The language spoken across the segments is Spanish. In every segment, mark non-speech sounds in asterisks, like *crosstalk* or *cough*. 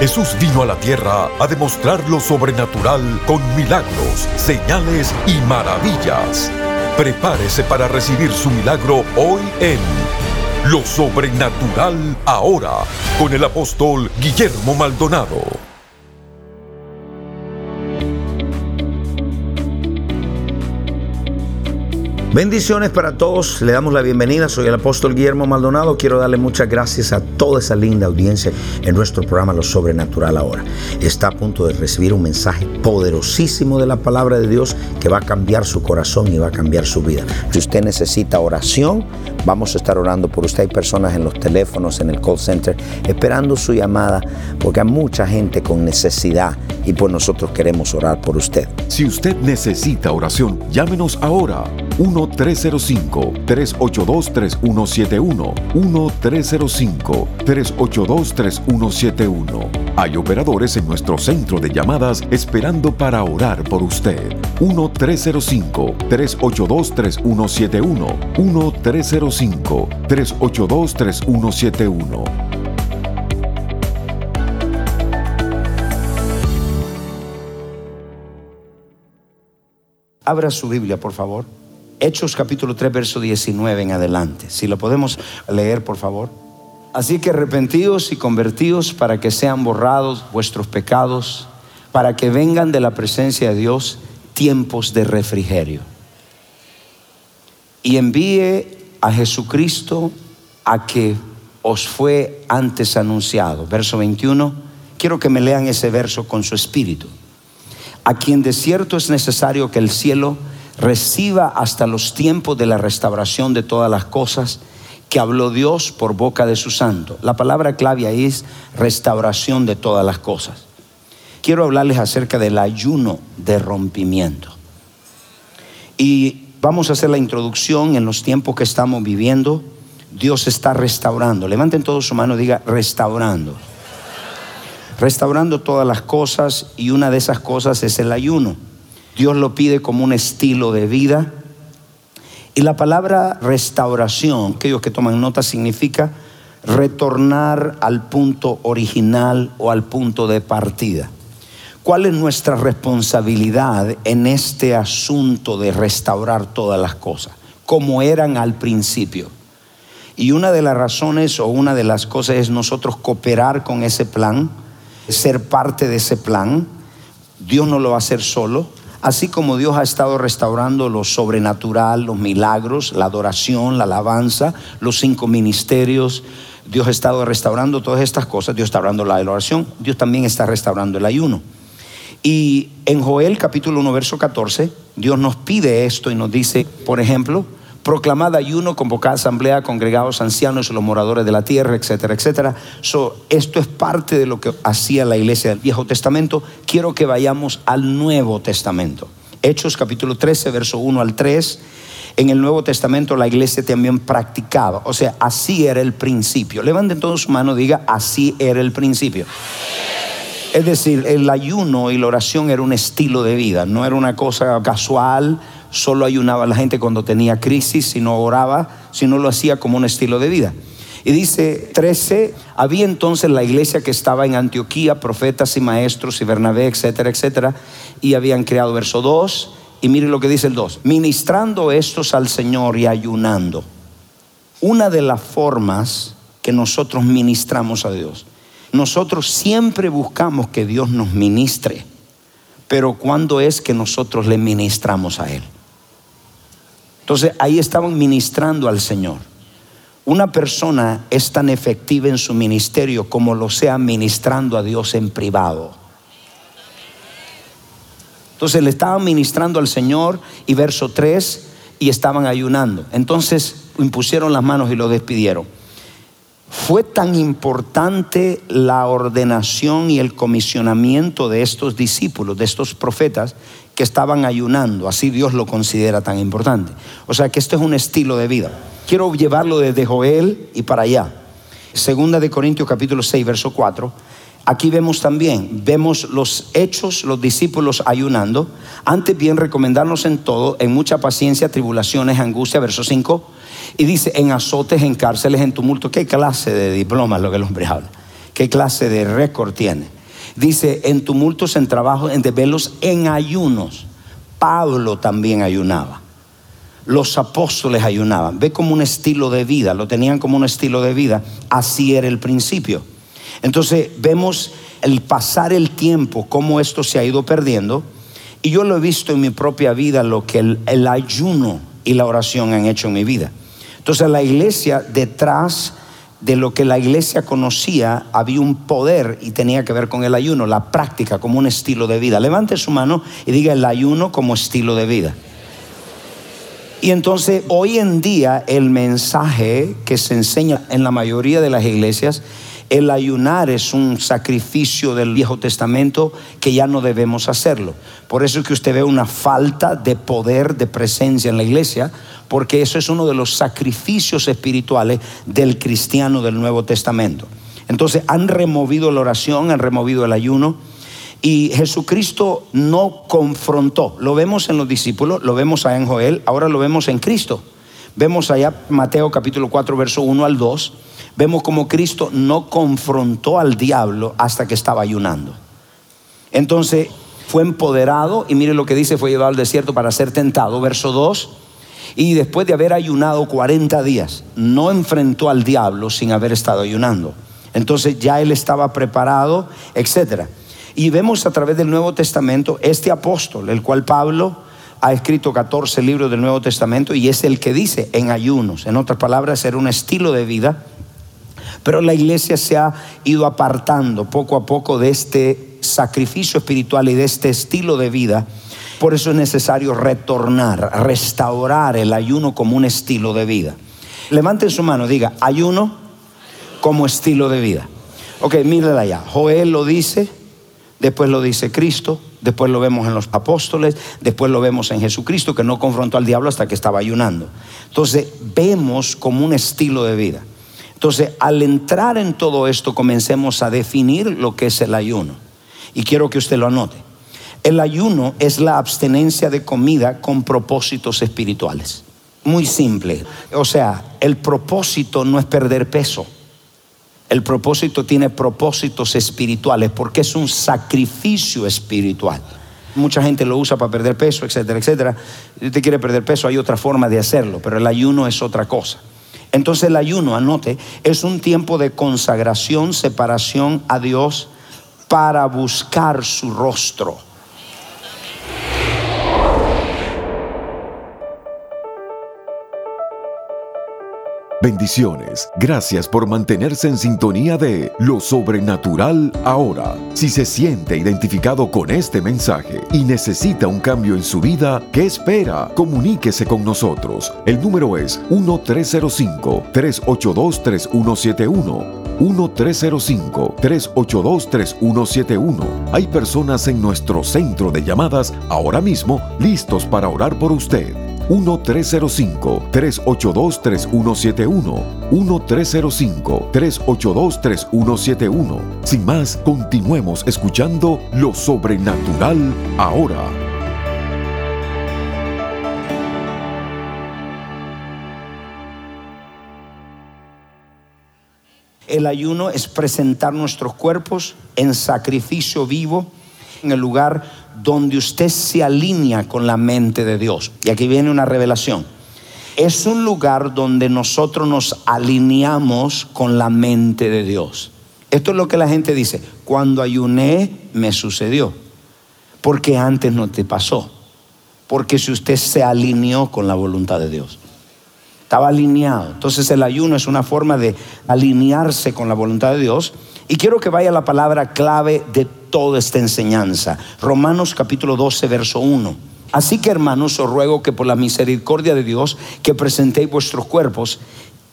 Jesús vino a la tierra a demostrar lo sobrenatural con milagros, señales y maravillas. Prepárese para recibir su milagro hoy en Lo Sobrenatural Ahora con el apóstol Guillermo Maldonado. Bendiciones para todos, le damos la bienvenida, soy el apóstol Guillermo Maldonado, quiero darle muchas gracias a toda esa linda audiencia en nuestro programa Lo Sobrenatural ahora. Está a punto de recibir un mensaje poderosísimo de la palabra de Dios que va a cambiar su corazón y va a cambiar su vida. Si usted necesita oración, vamos a estar orando por usted. Hay personas en los teléfonos, en el call center, esperando su llamada, porque hay mucha gente con necesidad y pues nosotros queremos orar por usted. Si usted necesita oración, llámenos ahora. 1-305-382-3171. 1-305-382-3171. Hay operadores en nuestro centro de llamadas esperando para orar por usted. 1-305-382-3171. 1-305-382-3171. Abra su Biblia, por favor. Hechos capítulo 3, verso 19 en adelante. Si lo podemos leer, por favor. Así que arrepentidos y convertidos para que sean borrados vuestros pecados, para que vengan de la presencia de Dios tiempos de refrigerio. Y envíe a Jesucristo a que os fue antes anunciado. Verso 21. Quiero que me lean ese verso con su espíritu. A quien de cierto es necesario que el cielo reciba hasta los tiempos de la restauración de todas las cosas que habló Dios por boca de su santo. La palabra clave ahí es restauración de todas las cosas. Quiero hablarles acerca del ayuno de rompimiento. Y vamos a hacer la introducción en los tiempos que estamos viviendo. Dios está restaurando. Levanten todos su mano, diga restaurando. Restaurando todas las cosas y una de esas cosas es el ayuno. Dios lo pide como un estilo de vida. Y la palabra restauración, aquellos que toman nota, significa retornar al punto original o al punto de partida. ¿Cuál es nuestra responsabilidad en este asunto de restaurar todas las cosas? Como eran al principio. Y una de las razones o una de las cosas es nosotros cooperar con ese plan, ser parte de ese plan. Dios no lo va a hacer solo. Así como Dios ha estado restaurando lo sobrenatural, los milagros, la adoración, la alabanza, los cinco ministerios, Dios ha estado restaurando todas estas cosas, Dios está hablando la adoración, Dios también está restaurando el ayuno. Y en Joel capítulo 1, verso 14, Dios nos pide esto y nos dice, por ejemplo, proclamad ayuno, convocad asamblea, congregados ancianos, los moradores de la tierra, etcétera, etcétera. esto es parte de lo que hacía la iglesia del Viejo Testamento. Quiero que vayamos al Nuevo Testamento. Hechos capítulo 13, verso 1 al 3. En el Nuevo Testamento la iglesia también practicaba, o sea, así era el principio. Levanten todos su mano, diga, así era el principio. Es decir, el ayuno y la oración era un estilo de vida, no era una cosa casual, solo ayunaba la gente cuando tenía crisis, si no oraba, si no lo hacía como un estilo de vida. Y dice 13, había entonces la iglesia que estaba en Antioquía, profetas y maestros y Bernabé, etcétera, etcétera, y habían creado verso 2, y mire lo que dice el 2, ministrando estos al Señor y ayunando. Una de las formas que nosotros ministramos a Dios, nosotros siempre buscamos que Dios nos ministre, pero ¿cuándo es que nosotros le ministramos a Él? Entonces ahí estaban ministrando al Señor. Una persona es tan efectiva en su ministerio como lo sea ministrando a Dios en privado. Entonces le estaban ministrando al Señor y verso 3 y estaban ayunando. Entonces impusieron las manos y lo despidieron. Fue tan importante la ordenación y el comisionamiento de estos discípulos, de estos profetas, que estaban ayunando. Así Dios lo considera tan importante. O sea que esto es un estilo de vida. Quiero llevarlo desde Joel y para allá. Segunda de Corintios capítulo 6, verso 4. Aquí vemos también, vemos los hechos, los discípulos ayunando. Antes bien recomendarnos en todo, en mucha paciencia, tribulaciones, angustia, verso 5 y dice, en azotes, en cárceles, en tumulto. ¿Qué clase de diploma es lo que el hombre habla? qué clase de récord tiene. Dice, en tumultos, en trabajo, en desvelos, en ayunos. Pablo también ayunaba. Los apóstoles ayunaban. Ve como un estilo de vida, lo tenían como un estilo de vida. Así era el principio. Entonces vemos el pasar el tiempo, cómo esto se ha ido perdiendo. Y yo lo he visto en mi propia vida, lo que el, el ayuno y la oración han hecho en mi vida. Entonces la iglesia detrás de lo que la iglesia conocía había un poder y tenía que ver con el ayuno, la práctica como un estilo de vida. Levante su mano y diga el ayuno como estilo de vida. Y entonces hoy en día el mensaje que se enseña en la mayoría de las iglesias, el ayunar es un sacrificio del Viejo Testamento que ya no debemos hacerlo. Por eso es que usted ve una falta de poder, de presencia en la iglesia, porque eso es uno de los sacrificios espirituales del cristiano del Nuevo Testamento. Entonces han removido la oración, han removido el ayuno y Jesucristo no confrontó. Lo vemos en los discípulos, lo vemos allá en Joel, ahora lo vemos en Cristo. Vemos allá Mateo capítulo 4, verso 1 al 2. Vemos como Cristo no confrontó al diablo hasta que estaba ayunando. Entonces fue empoderado y mire lo que dice, fue llevado al desierto para ser tentado. Verso 2 y después de haber ayunado 40 días, no enfrentó al diablo sin haber estado ayunando. Entonces ya él estaba preparado, etc. Y vemos a través del Nuevo Testamento este apóstol, el cual Pablo ha escrito 14 libros del Nuevo Testamento y es el que dice en ayunos, en otras palabras, era un estilo de vida, pero la iglesia se ha ido apartando poco a poco de este sacrificio espiritual y de este estilo de vida por eso es necesario retornar, restaurar el ayuno como un estilo de vida. Levanten su mano, diga, ayuno como estilo de vida. Ok, mírenla allá. Joel lo dice, después lo dice Cristo, después lo vemos en los apóstoles, después lo vemos en Jesucristo que no confrontó al diablo hasta que estaba ayunando. Entonces, vemos como un estilo de vida. Entonces, al entrar en todo esto, comencemos a definir lo que es el ayuno. Y quiero que usted lo anote. El ayuno es la abstenencia de comida con propósitos espirituales. Muy simple. O sea, el propósito no es perder peso. El propósito tiene propósitos espirituales porque es un sacrificio espiritual. Mucha gente lo usa para perder peso, etcétera, etcétera. Si usted quiere perder peso, hay otra forma de hacerlo, pero el ayuno es otra cosa. Entonces el ayuno, anote, es un tiempo de consagración, separación a Dios para buscar su rostro. Bendiciones. Gracias por mantenerse en sintonía de Lo Sobrenatural ahora. Si se siente identificado con este mensaje y necesita un cambio en su vida, ¿qué espera? Comuníquese con nosotros. El número es 1-305-382-3171. 1-305-382-3171. Hay personas en nuestro centro de llamadas ahora mismo listos para orar por usted. 1-305-382-3171. 1-305-382-3171. Sin más, continuemos escuchando lo sobrenatural ahora. El ayuno es presentar nuestros cuerpos en sacrificio vivo en el lugar donde usted se alinea con la mente de Dios. Y aquí viene una revelación. Es un lugar donde nosotros nos alineamos con la mente de Dios. Esto es lo que la gente dice. Cuando ayuné, me sucedió. Porque antes no te pasó. Porque si usted se alineó con la voluntad de Dios. Estaba alineado. Entonces el ayuno es una forma de alinearse con la voluntad de Dios. Y quiero que vaya la palabra clave de toda esta enseñanza. Romanos capítulo 12, verso 1. Así que hermanos, os ruego que por la misericordia de Dios, que presentéis vuestros cuerpos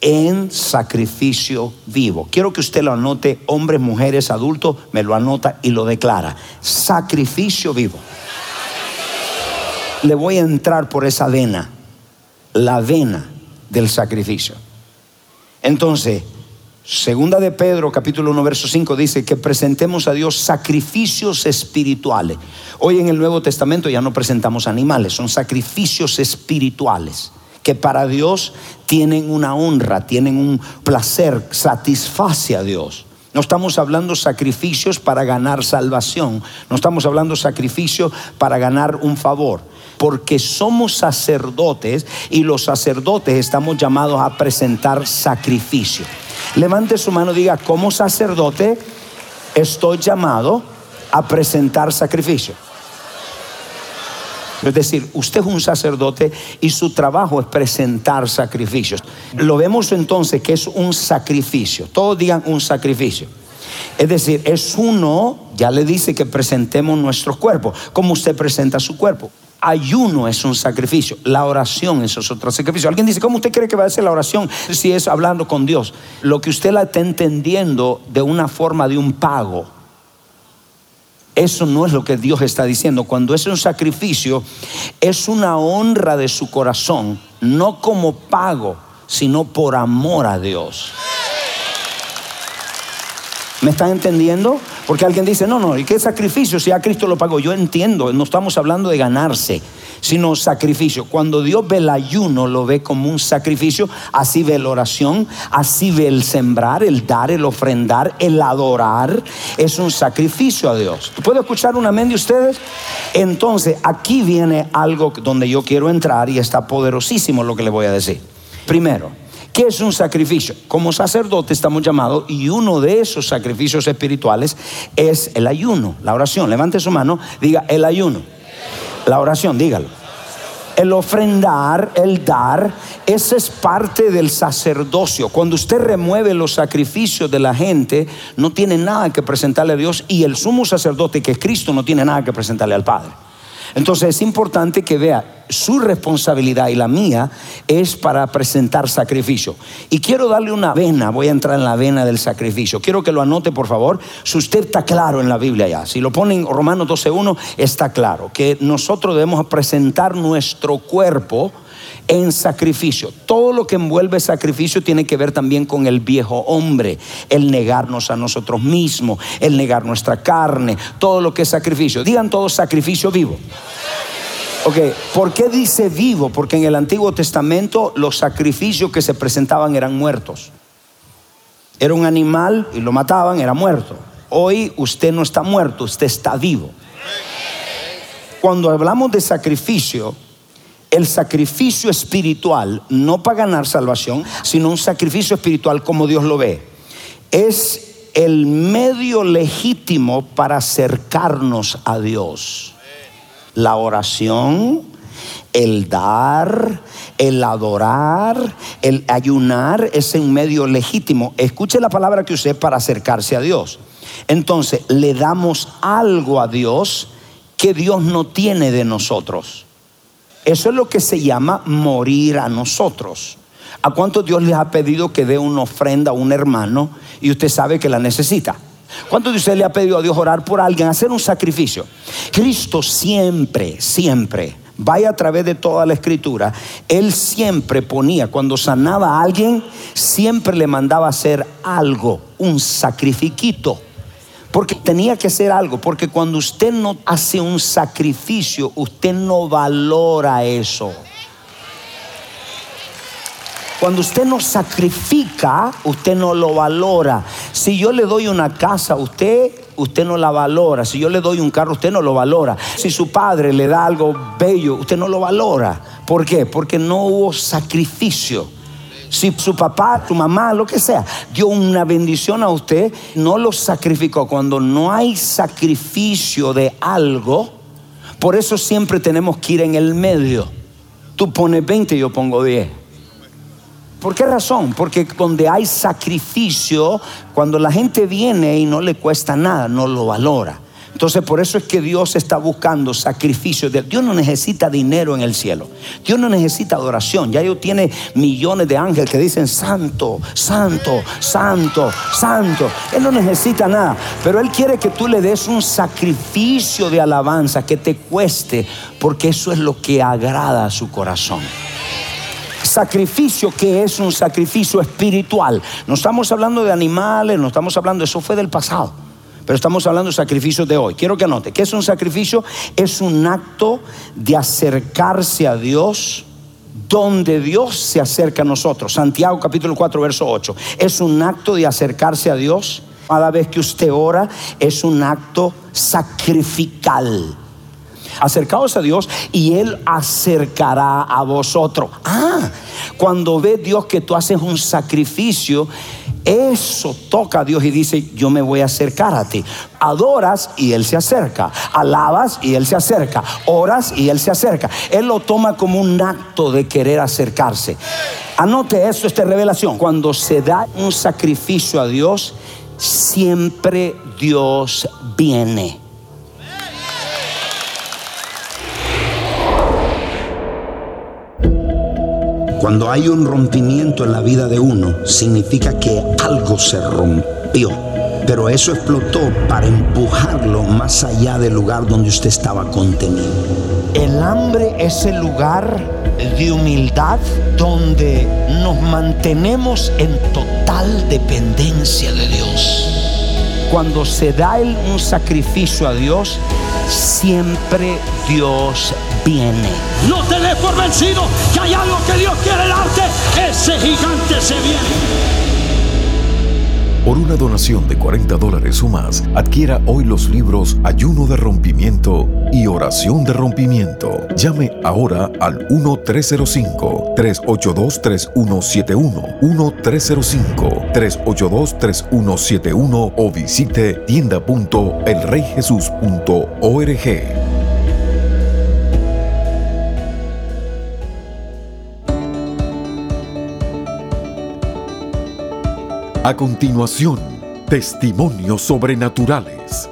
en sacrificio vivo. Quiero que usted lo anote, hombres, mujeres, adultos, me lo anota y lo declara. Sacrificio vivo. Le voy a entrar por esa vena, la vena del sacrificio. Entonces, Segunda de Pedro, capítulo 1, verso 5 dice que presentemos a Dios sacrificios espirituales. Hoy en el Nuevo Testamento ya no presentamos animales, son sacrificios espirituales que para Dios tienen una honra, tienen un placer, satisface a Dios. No estamos hablando sacrificios para ganar salvación. No estamos hablando sacrificios para ganar un favor. Porque somos sacerdotes y los sacerdotes estamos llamados a presentar sacrificio. Levante su mano y diga, como sacerdote estoy llamado a presentar sacrificio. Es decir, usted es un sacerdote y su trabajo es presentar sacrificios. Lo vemos entonces que es un sacrificio. Todos digan un sacrificio. Es decir, es uno, ya le dice que presentemos nuestro cuerpo. ¿Cómo usted presenta su cuerpo? Ayuno es un sacrificio, la oración es otro sacrificio. Alguien dice, ¿cómo usted cree que va a ser la oración si es hablando con Dios? Lo que usted la está entendiendo de una forma de un pago. Eso no es lo que Dios está diciendo. Cuando es un sacrificio, es una honra de su corazón, no como pago, sino por amor a Dios. ¿Me están entendiendo? Porque alguien dice, no, no, ¿y qué sacrificio si a Cristo lo pagó? Yo entiendo, no estamos hablando de ganarse, sino sacrificio. Cuando Dios ve el ayuno, lo ve como un sacrificio, así ve la oración, así ve el sembrar, el dar, el ofrendar, el adorar, es un sacrificio a Dios. ¿Puedo escuchar un amén de ustedes? Entonces, aquí viene algo donde yo quiero entrar y está poderosísimo lo que le voy a decir. Primero, ¿Qué es un sacrificio? Como sacerdote estamos llamados y uno de esos sacrificios espirituales es el ayuno, la oración. Levante su mano, diga el ayuno. La oración, dígalo. El ofrendar, el dar, ese es parte del sacerdocio. Cuando usted remueve los sacrificios de la gente, no tiene nada que presentarle a Dios y el sumo sacerdote que es Cristo no tiene nada que presentarle al Padre. Entonces es importante que vea su responsabilidad y la mía es para presentar sacrificio. Y quiero darle una vena, voy a entrar en la vena del sacrificio. Quiero que lo anote, por favor. Si usted está claro en la Biblia ya, si lo pone en Romanos 12.1, está claro que nosotros debemos presentar nuestro cuerpo en sacrificio. Todo lo que envuelve sacrificio tiene que ver también con el viejo hombre, el negarnos a nosotros mismos, el negar nuestra carne, todo lo que es sacrificio. Digan todo sacrificio vivo. Ok, ¿por qué dice vivo? Porque en el Antiguo Testamento los sacrificios que se presentaban eran muertos. Era un animal y lo mataban, era muerto. Hoy usted no está muerto, usted está vivo. Cuando hablamos de sacrificio, el sacrificio espiritual, no para ganar salvación, sino un sacrificio espiritual como Dios lo ve, es el medio legítimo para acercarnos a Dios. La oración, el dar, el adorar, el ayunar es un medio legítimo. Escuche la palabra que usé para acercarse a Dios. Entonces, le damos algo a Dios que Dios no tiene de nosotros. Eso es lo que se llama morir a nosotros. ¿A cuánto Dios les ha pedido que dé una ofrenda a un hermano y usted sabe que la necesita? ¿Cuánto de usted le ha pedido a Dios orar por alguien, hacer un sacrificio? Cristo siempre, siempre, vaya a través de toda la escritura, Él siempre ponía, cuando sanaba a alguien, siempre le mandaba hacer algo, un sacrifiquito. Porque tenía que ser algo, porque cuando usted no hace un sacrificio, usted no valora eso. Cuando usted no sacrifica, usted no lo valora. Si yo le doy una casa a usted, usted no la valora. Si yo le doy un carro, usted no lo valora. Si su padre le da algo bello, usted no lo valora. ¿Por qué? Porque no hubo sacrificio. Si su papá, su mamá, lo que sea, dio una bendición a usted, no lo sacrificó. Cuando no hay sacrificio de algo, por eso siempre tenemos que ir en el medio. Tú pones 20, yo pongo 10. ¿Por qué razón? Porque donde hay sacrificio, cuando la gente viene y no le cuesta nada, no lo valora. Entonces por eso es que Dios está buscando sacrificios. Dios no necesita dinero en el cielo. Dios no necesita adoración. Ya Dios tiene millones de ángeles que dicen santo, santo, santo, santo. Él no necesita nada. Pero Él quiere que tú le des un sacrificio de alabanza que te cueste. Porque eso es lo que agrada a su corazón sacrificio que es un sacrificio espiritual. No estamos hablando de animales, no estamos hablando, eso fue del pasado. Pero estamos hablando de sacrificios de hoy. Quiero que anote, ¿qué es un sacrificio? Es un acto de acercarse a Dios donde Dios se acerca a nosotros. Santiago capítulo 4, verso 8. Es un acto de acercarse a Dios Cada vez que usted ora es un acto sacrificial. Acercaos a Dios y Él acercará a vosotros. Ah, cuando ve Dios que tú haces un sacrificio, eso toca a Dios y dice, yo me voy a acercar a ti. Adoras y Él se acerca. Alabas y Él se acerca. Oras y Él se acerca. Él lo toma como un acto de querer acercarse. Anote eso, esta revelación. Cuando se da un sacrificio a Dios, siempre Dios viene. Cuando hay un rompimiento en la vida de uno, significa que algo se rompió. Pero eso explotó para empujarlo más allá del lugar donde usted estaba contenido. El hambre es el lugar de humildad donde nos mantenemos en total dependencia de Dios. Cuando se da un sacrificio a Dios, siempre Dios viene. No te des por vencido, que hay algo que Dios quiere darte. Ese gigante se viene. Por una donación de 40 dólares o más, adquiera hoy los libros Ayuno de Rompimiento y Oración de Rompimiento. Llame ahora al 1-305-382-3171, 1-305-382-3171 o visite tienda.elreyjesus.org. A continuación, testimonios sobrenaturales.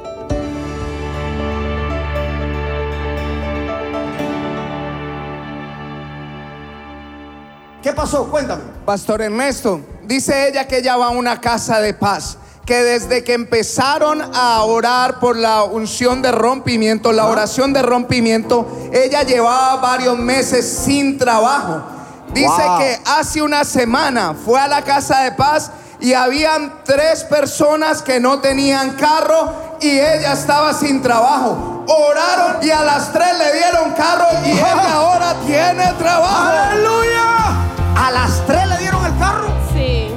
¿Qué pasó? Cuéntame. Pastor Ernesto, dice ella que ella va a una casa de paz, que desde que empezaron a orar por la unción de rompimiento, la oración de rompimiento, ella llevaba varios meses sin trabajo. Dice que hace una semana fue a la casa de paz y habían tres personas que no tenían carro y ella estaba sin trabajo. Oraron y a las tres le dieron carro y ella *laughs* ahora tiene trabajo. ¡Aleluya! ¿A las tres le dieron el carro? Sí.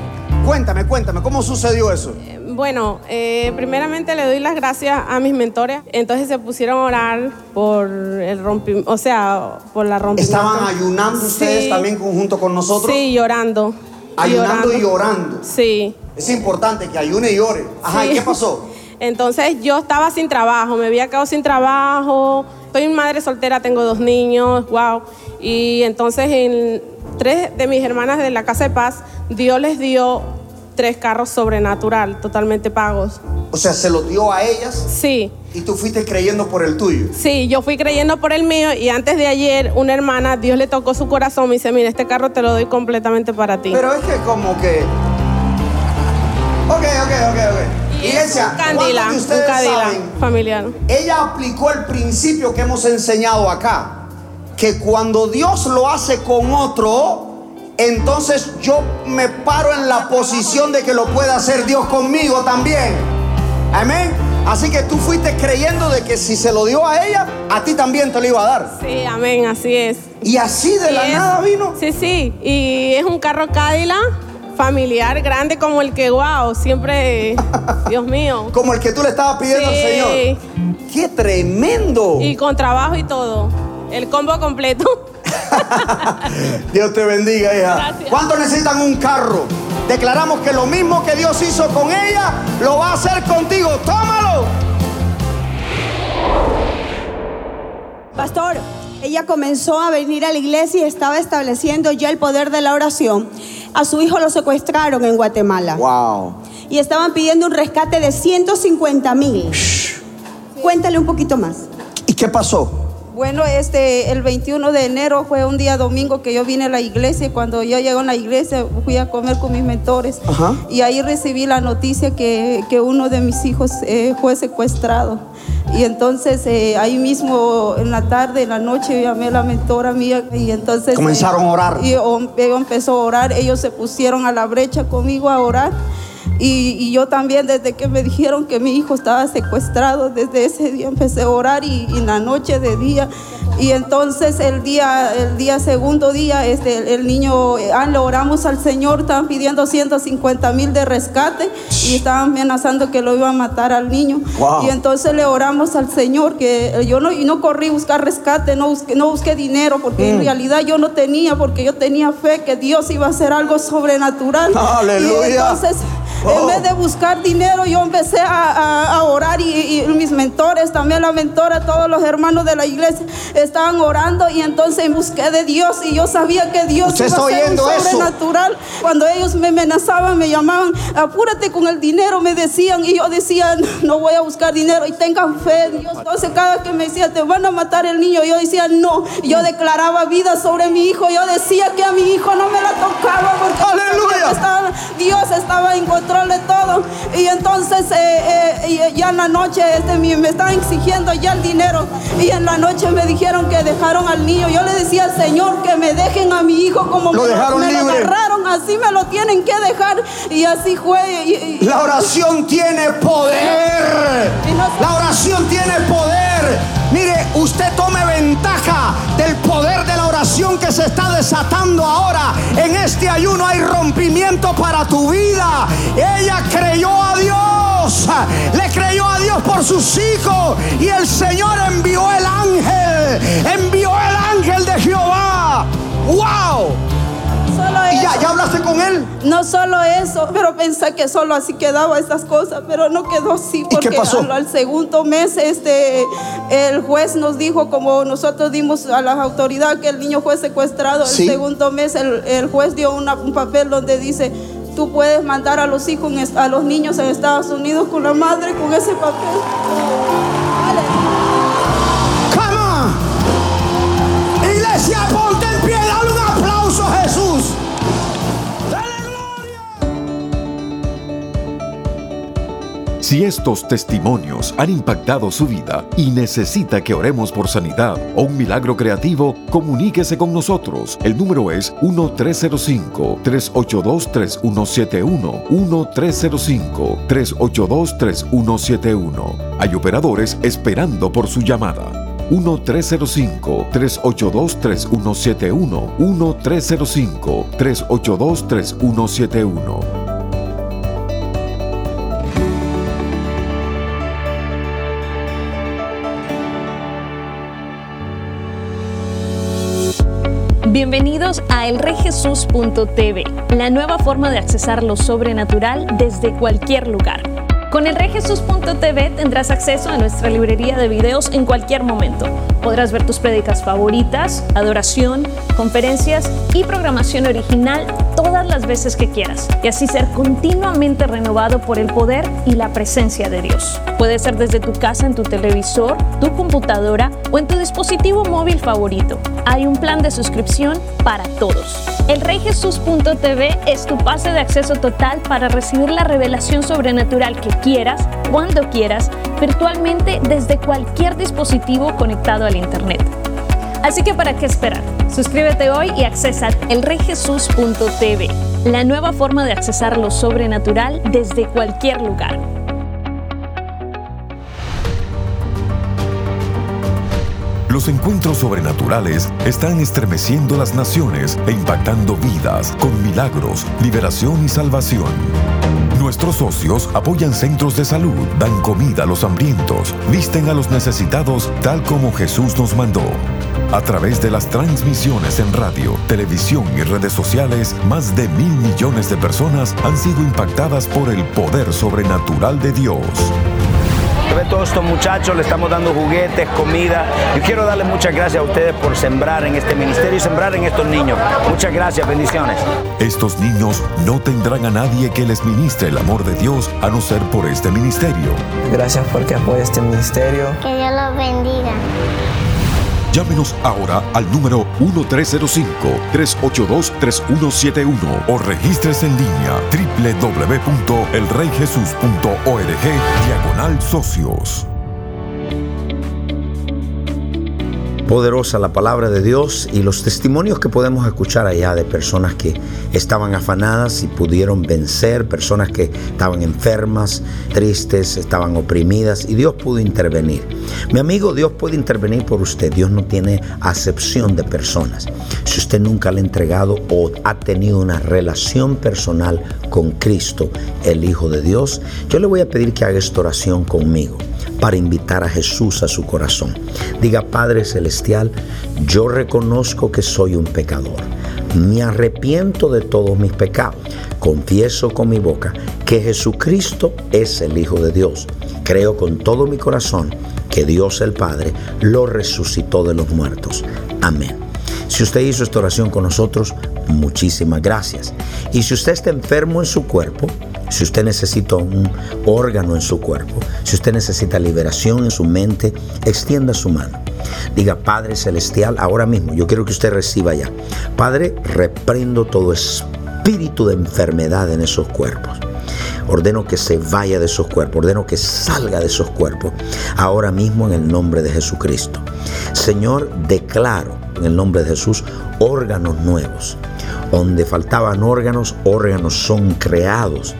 Cuéntame, cuéntame, ¿cómo sucedió eso? Eh, bueno, eh, primeramente le doy las gracias a mis mentores. Entonces se pusieron a orar por el rompimiento, o sea, por la rompimiento. ¿Estaban ayunando ustedes también junto con nosotros? Sí, llorando. Ayunando y orando. Sí. Es importante que ayune y ore. Ajá, ¿y qué pasó? *laughs* Entonces yo estaba sin trabajo, me había quedado sin trabajo. Soy madre soltera, tengo dos niños, wow. Y entonces en tres de mis hermanas de la Casa de Paz, Dios les dio tres carros sobrenatural, totalmente pagos. O sea, ¿se los dio a ellas? Sí. ¿Y tú fuiste creyendo por el tuyo? Sí, yo fui creyendo por el mío y antes de ayer una hermana, Dios le tocó su corazón, me dice, mira, este carro te lo doy completamente para ti. Pero es que como que... Ok, ok, ok, ok. Y Iglesia, un candila, un saben, familiar. Ella aplicó el principio que hemos enseñado acá, que cuando Dios lo hace con otro, entonces yo me paro en la posición de que lo pueda hacer Dios conmigo también. Amén. Así que tú fuiste creyendo de que si se lo dio a ella, a ti también te lo iba a dar. Sí, amén, así es. Y así de la nada vino. Sí, sí. Y es un carro Cadillac familiar grande como el que, wow, siempre, *laughs* Dios mío. Como el que tú le estabas pidiendo al Señor. ¡Qué tremendo! Y con trabajo y todo. El combo completo. *laughs* *laughs* Dios te bendiga, hija. ¿Cuántos necesitan un carro? Declaramos que lo mismo que Dios hizo con ella, lo va a hacer contigo. Tómalo. Pastor, ella comenzó a venir a la iglesia y estaba estableciendo ya el poder de la oración. A su hijo lo secuestraron en Guatemala. Wow. Y estaban pidiendo un rescate de 150 mil. Cuéntale un poquito más. ¿Y qué pasó? Bueno, este, el 21 de enero fue un día domingo que yo vine a la iglesia. Cuando yo llego a la iglesia, fui a comer con mis mentores. Y ahí recibí la noticia que, uno de mis hijos eh, fue secuestrado. Y entonces eh, ahí mismo en la tarde, en la noche, llamé a la mentora mía y entonces... Comenzaron a orar. Y ellos empezó a orar, ellos se pusieron a la brecha conmigo a orar. Y, y yo también desde que me dijeron que mi hijo estaba secuestrado, desde ese día empecé a orar y, en la noche de día. Y entonces el día, el día segundo día, este, el, el niño, eh, ah, le oramos al Señor, estaban pidiendo 150 mil de rescate y estaban amenazando que lo iban a matar al niño. Wow. Y entonces le oramos al Señor que eh, yo no, y no corrí a buscar rescate, no busqué, no busqué dinero, porque en realidad yo no tenía, porque yo tenía fe que Dios iba a hacer algo sobrenatural. Aleluya. Y entonces, en Oh. vez de buscar dinero, yo empecé a, a- a orar y, y mis mentores, también la mentora, todos los hermanos de la iglesia estaban orando y entonces busqué de Dios y yo sabía que Dios ¿Usted iba a hacer un eso? sobrenatural. Cuando ellos me amenazaban, me llamaban, apúrate con el dinero, me decían y yo decía, no voy a buscar dinero y tengan fe en Dios. Entonces cada que me decía, te van a matar el niño, yo decía, no, yo declaraba vida sobre mi hijo, yo decía que a mi hijo no me la tocaba porque Aleluya. estaba- Dios estaba en control de todo. Y entonces eh, eh, y ya en la noche este, me estaban exigiendo ya el dinero. Y en la noche me dijeron que dejaron al niño. Yo le decía al Señor que me dejen a mi hijo como Lo me, dejaron me lo libre. agarraron. Así me lo tienen que dejar. Y así fue. Y- y- La oración tiene poder. No- La oración tiene poder. Mire, usted tome está desatando ahora. En este ayuno hay rompimiento para tu vida. Ella creyó a Dios. Le creyó a Dios por sus hijos. Y el Señor envió el ángel. Envió el ángel de Jehová. ¡Wow! ¿Y ya, ya hablaste con él? No solo eso, pero pensé que solo así quedaba estas cosas, pero no quedó así qué porque pasó? al, al segundo mes este el juez nos dijo como nosotros dimos a las autoridades que el niño fue secuestrado, Sí. el segundo mes el, el juez dio una- un papel donde dice tú puedes mandar a los hijos a los niños en Estados Unidos con la madre con ese papel. Come on. Iglesia, Si estos testimonios han impactado su vida y necesita que oremos por sanidad o un milagro creativo, comuníquese con nosotros. El número es 1-305-382-3171. 1-305-382-3171. Hay operadores esperando por su llamada. 1-305-382-3171. 1-305-382-3171. Bienvenidos a elreyjesus.tv, la nueva forma de accesar lo sobrenatural desde cualquier lugar. Con elreyjesus.tv tendrás acceso a nuestra librería de videos en cualquier momento. Podrás ver tus prédicas favoritas, adoración, conferencias y programación original todas las veces que quieras y así ser continuamente renovado por el poder y la presencia de Dios. Puede ser desde tu casa, en tu televisor, tu computadora o en tu dispositivo móvil favorito. Hay un plan de suscripción para todos. Elreyjesus.tv es tu pase de acceso total para recibir la revelación sobrenatural que quieras, cuando quieras, virtualmente desde cualquier dispositivo conectado al Internet. Así que ¿para qué esperar? Suscríbete hoy y accesa elreyjesus.tv, la nueva forma de accesar lo sobrenatural desde cualquier lugar. Los encuentros sobrenaturales están estremeciendo las naciones e impactando vidas con milagros, liberación y salvación. Nuestros socios apoyan centros de salud, dan comida a los hambrientos, visten a los necesitados tal como Jesús nos mandó. A través de las transmisiones en radio, televisión y redes sociales, más de mil millones de personas han sido impactadas por el poder sobrenatural de Dios. Ve todos estos muchachos, le estamos dando juguetes, comida. Yo quiero darle muchas gracias a ustedes por sembrar en este ministerio y sembrar en estos niños. Muchas gracias, bendiciones. Estos niños no tendrán a nadie que les ministre el amor de Dios a no ser por este ministerio. Gracias porque apoya este ministerio. Que Dios los bendiga. Llámenos ahora al número 1305-382-3171 o regístrese en línea www.elreyjesus.org diagonal socios. Poderosa la palabra de Dios y los testimonios que podemos escuchar allá de personas que estaban afanadas y pudieron vencer, personas que estaban enfermas, tristes, estaban oprimidas y Dios pudo intervenir. Mi amigo, Dios puede intervenir por usted. Dios no tiene acepción de personas. Si usted nunca le ha entregado o ha tenido una relación personal con Cristo, el Hijo de Dios, yo le voy a pedir que haga esta oración conmigo para invitar a Jesús a su corazón. Diga, Padre Celestial, yo reconozco que soy un pecador. Me arrepiento de todos mis pecados. Confieso con mi boca que Jesucristo es el Hijo de Dios. Creo con todo mi corazón que Dios el Padre lo resucitó de los muertos. Amén. Si usted hizo esta oración con nosotros, muchísimas gracias. Y si usted está enfermo en su cuerpo, si usted necesita un órgano en su cuerpo, si usted necesita liberación en su mente, extienda su mano. Diga, Padre Celestial, ahora mismo yo quiero que usted reciba ya. Padre, reprendo todo espíritu de enfermedad en esos cuerpos. Ordeno que se vaya de esos cuerpos, ordeno que salga de esos cuerpos, ahora mismo en el nombre de Jesucristo. Señor, declaro en el nombre de Jesús órganos nuevos. Donde faltaban órganos, órganos son creados.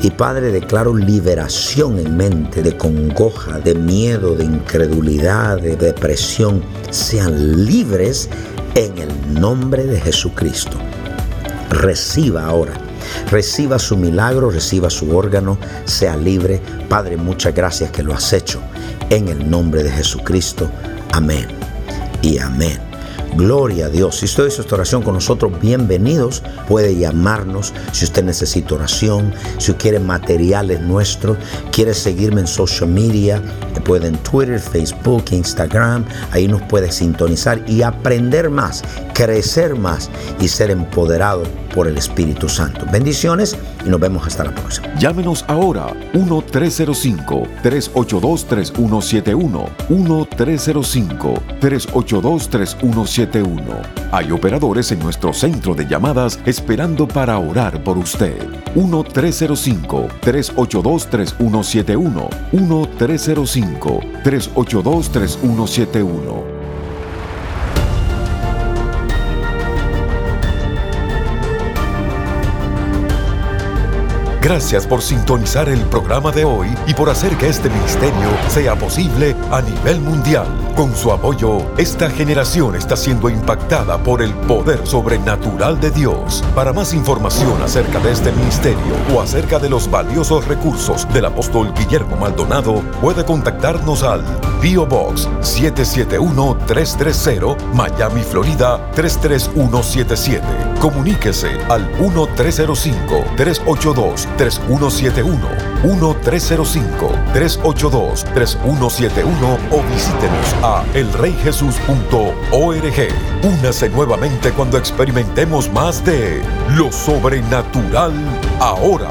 Y Padre, declaro liberación en mente de congoja, de miedo, de incredulidad, de depresión. Sean libres en el nombre de Jesucristo. Reciba ahora. Reciba su milagro, reciba su órgano, sea libre. Padre, muchas gracias que lo has hecho. En el nombre de Jesucristo. Amén y amén. Gloria a Dios. Si usted hizo esta oración con nosotros, bienvenidos. Puede llamarnos si usted necesita oración, si quiere materiales nuestros, quiere seguirme en social media, puede en Twitter, Facebook, Instagram. Ahí nos puede sintonizar y aprender más, crecer más y ser empoderado por el Espíritu Santo. Bendiciones y nos vemos hasta la próxima. Llámenos ahora 1-305-382-3171. 1-305-382-3171. Hay operadores en nuestro centro de llamadas esperando para orar por usted. 1-305-382-3171. 1-305-382-3171. Gracias por sintonizar el programa de hoy y por hacer que este ministerio sea posible a nivel mundial. Con su apoyo, esta generación está siendo impactada por el poder sobrenatural de Dios. Para más información acerca de este ministerio o acerca de los valiosos recursos del apóstol Guillermo Maldonado, puede contactarnos al Bio Box 771-330 Miami, Florida 33177. Comuníquese al 1305 382 3171 1-305-382-3171 o visítenos a elreyjesus.org. Únase nuevamente cuando experimentemos más de lo sobrenatural ahora.